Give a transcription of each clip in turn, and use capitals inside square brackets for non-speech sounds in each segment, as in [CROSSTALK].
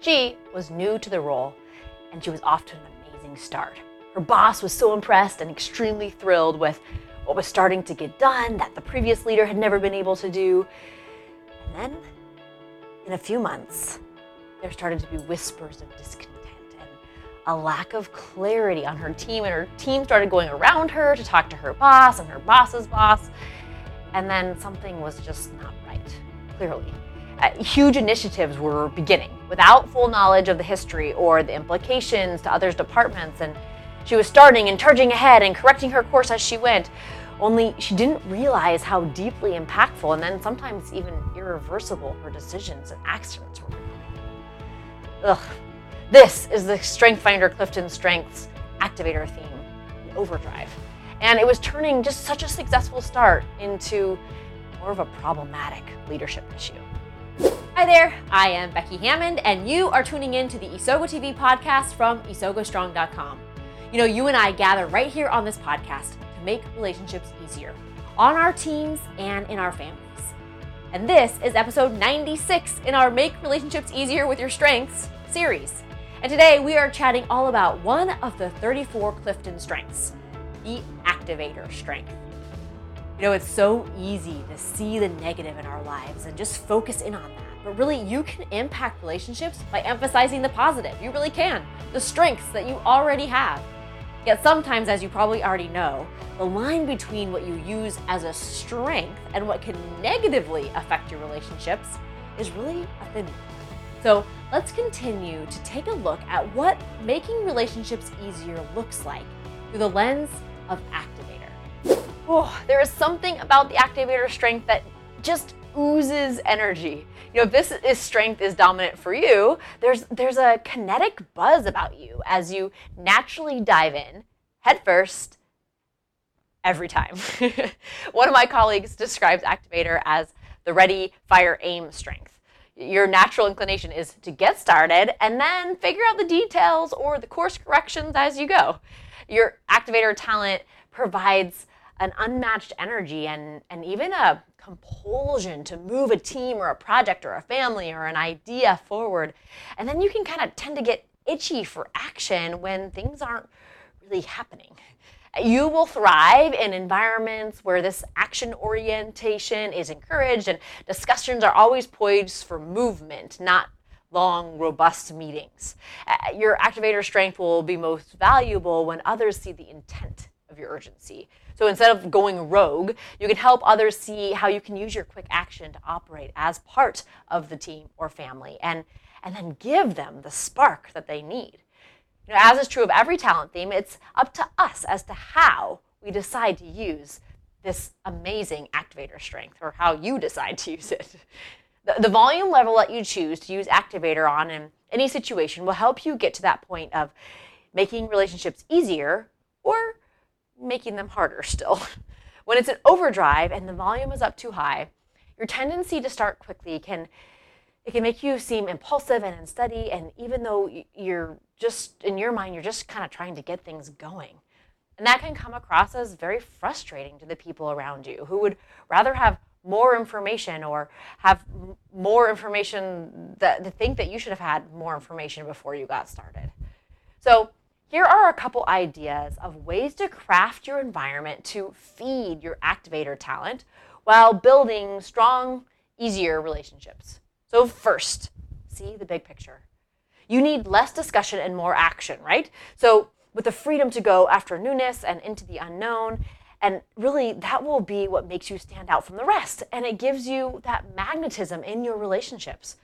She was new to the role, and she was off to an amazing start. Her boss was so impressed and extremely thrilled with what was starting to get done that the previous leader had never been able to do. And then, in a few months, there started to be whispers of discontent and a lack of clarity on her team. And her team started going around her to talk to her boss and her boss's boss. And then something was just not right, clearly. Uh, huge initiatives were beginning without full knowledge of the history or the implications to others' departments. And she was starting and charging ahead and correcting her course as she went. Only she didn't realize how deeply impactful and then sometimes even irreversible her decisions and accidents were. Ugh. This is the Strength Finder Clifton Strengths activator theme, the overdrive. And it was turning just such a successful start into more of a problematic leadership issue. Hi there, I am Becky Hammond, and you are tuning in to the Isogo TV podcast from isogostrong.com. You know, you and I gather right here on this podcast to make relationships easier on our teams and in our families. And this is episode 96 in our Make Relationships Easier with Your Strengths series. And today we are chatting all about one of the 34 Clifton strengths the activator strength. You know, it's so easy to see the negative in our lives and just focus in on that. But really, you can impact relationships by emphasizing the positive. You really can. The strengths that you already have. Yet sometimes, as you probably already know, the line between what you use as a strength and what can negatively affect your relationships is really a thin one. So let's continue to take a look at what making relationships easier looks like through the lens of activator. Oh, there is something about the activator strength that just oozes energy. You know, if this is strength is dominant for you, there's there's a kinetic buzz about you as you naturally dive in head first every time. [LAUGHS] One of my colleagues describes activator as the ready, fire, aim strength. Your natural inclination is to get started and then figure out the details or the course corrections as you go. Your activator talent provides an unmatched energy and, and even a compulsion to move a team or a project or a family or an idea forward. And then you can kind of tend to get itchy for action when things aren't really happening. You will thrive in environments where this action orientation is encouraged and discussions are always poised for movement, not long, robust meetings. Uh, your activator strength will be most valuable when others see the intent of your urgency. So instead of going rogue, you can help others see how you can use your quick action to operate as part of the team or family and, and then give them the spark that they need. You know, as is true of every talent theme, it's up to us as to how we decide to use this amazing activator strength or how you decide to use it. The, the volume level that you choose to use activator on in any situation will help you get to that point of making relationships easier making them harder still. [LAUGHS] when it's an overdrive and the volume is up too high, your tendency to start quickly can it can make you seem impulsive and unsteady and even though you're just in your mind you're just kind of trying to get things going. And that can come across as very frustrating to the people around you who would rather have more information or have more information that to think that you should have had more information before you got started. So here are a couple ideas of ways to craft your environment to feed your activator talent while building strong, easier relationships. So first, see the big picture. You need less discussion and more action, right? So with the freedom to go after newness and into the unknown, and really, that will be what makes you stand out from the rest. And it gives you that magnetism in your relationships.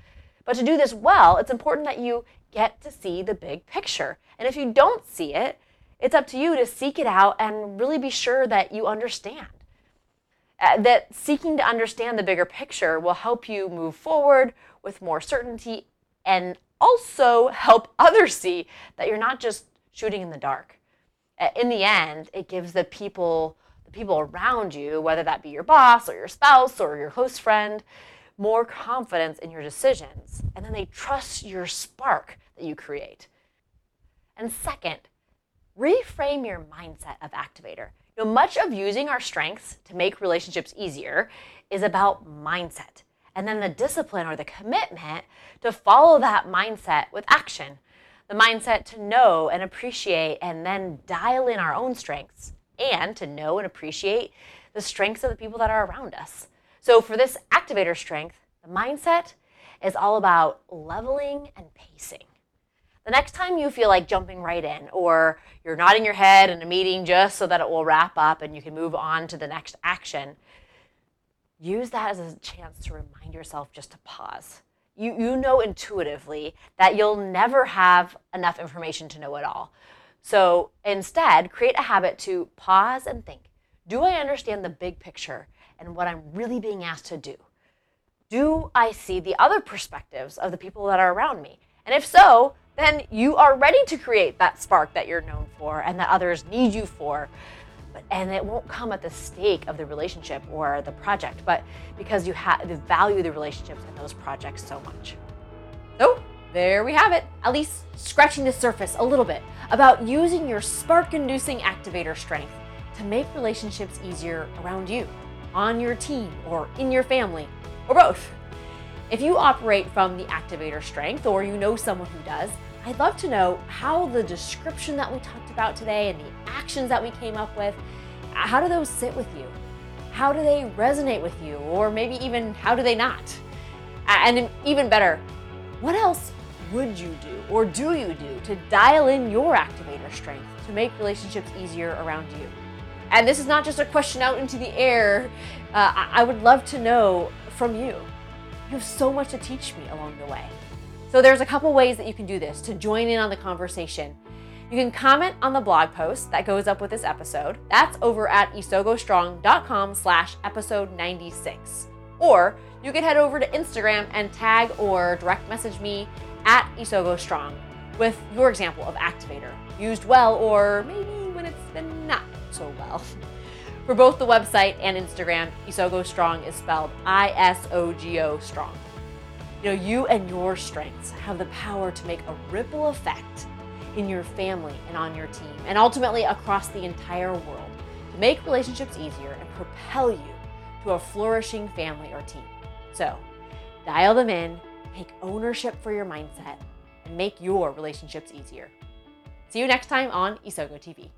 But to do this well, it's important that you get to see the big picture. And if you don't see it, it's up to you to seek it out and really be sure that you understand. Uh, that seeking to understand the bigger picture will help you move forward with more certainty and also help [LAUGHS] others see that you're not just shooting in the dark. Uh, in the end, it gives the people the people around you, whether that be your boss or your spouse or your close friend, more confidence in your decisions. And then they trust your spark that you create. And second, reframe your mindset of activator. You know, much of using our strengths to make relationships easier is about mindset. and then the discipline or the commitment to follow that mindset with action. The mindset to know and appreciate and then dial in our own strengths and to know and appreciate the strengths of the people that are around us. So, for this activator strength, the mindset is all about leveling and pacing. The next time you feel like jumping right in, or you're nodding your head in a meeting just so that it will wrap up and you can move on to the next action, use that as a chance to remind yourself just to pause. You, you know intuitively that you'll never have enough information to know it all. So instead, create a habit to pause and think Do I understand the big picture and what I'm really being asked to do? Do I see the other perspectives of the people that are around me? And if so, then you are ready to create that spark that you're known for and that others need you for. But, and it won't come at the stake of the relationship or the project, but because you have value the relationships and those projects so much. So there we have it, at least scratching the surface a little bit about using your spark inducing activator strength to make relationships easier around you, on your team, or in your family, or both. If you operate from the activator strength or you know someone who does, I'd love to know how the description that we talked about today and the actions that we came up with, how do those sit with you? How do they resonate with you? Or maybe even how do they not? And even better, what else would you do or do you do to dial in your activator strength to make relationships easier around you? And this is not just a question out into the air. Uh, I would love to know from you. You have so much to teach me along the way. So there's a couple ways that you can do this to join in on the conversation. You can comment on the blog post that goes up with this episode. That's over at isogostrong.com slash episode 96. Or you can head over to Instagram and tag or direct message me at isogostrong with your example of activator, used well or maybe so well. [LAUGHS] For both the website and Instagram, Isogo Strong is spelled I S O G O Strong. You know, you and your strengths have the power to make a ripple effect in your family and on your team, and ultimately across the entire world to make relationships easier and propel you to a flourishing family or team. So, dial them in, take ownership for your mindset, and make your relationships easier. See you next time on Isogo TV.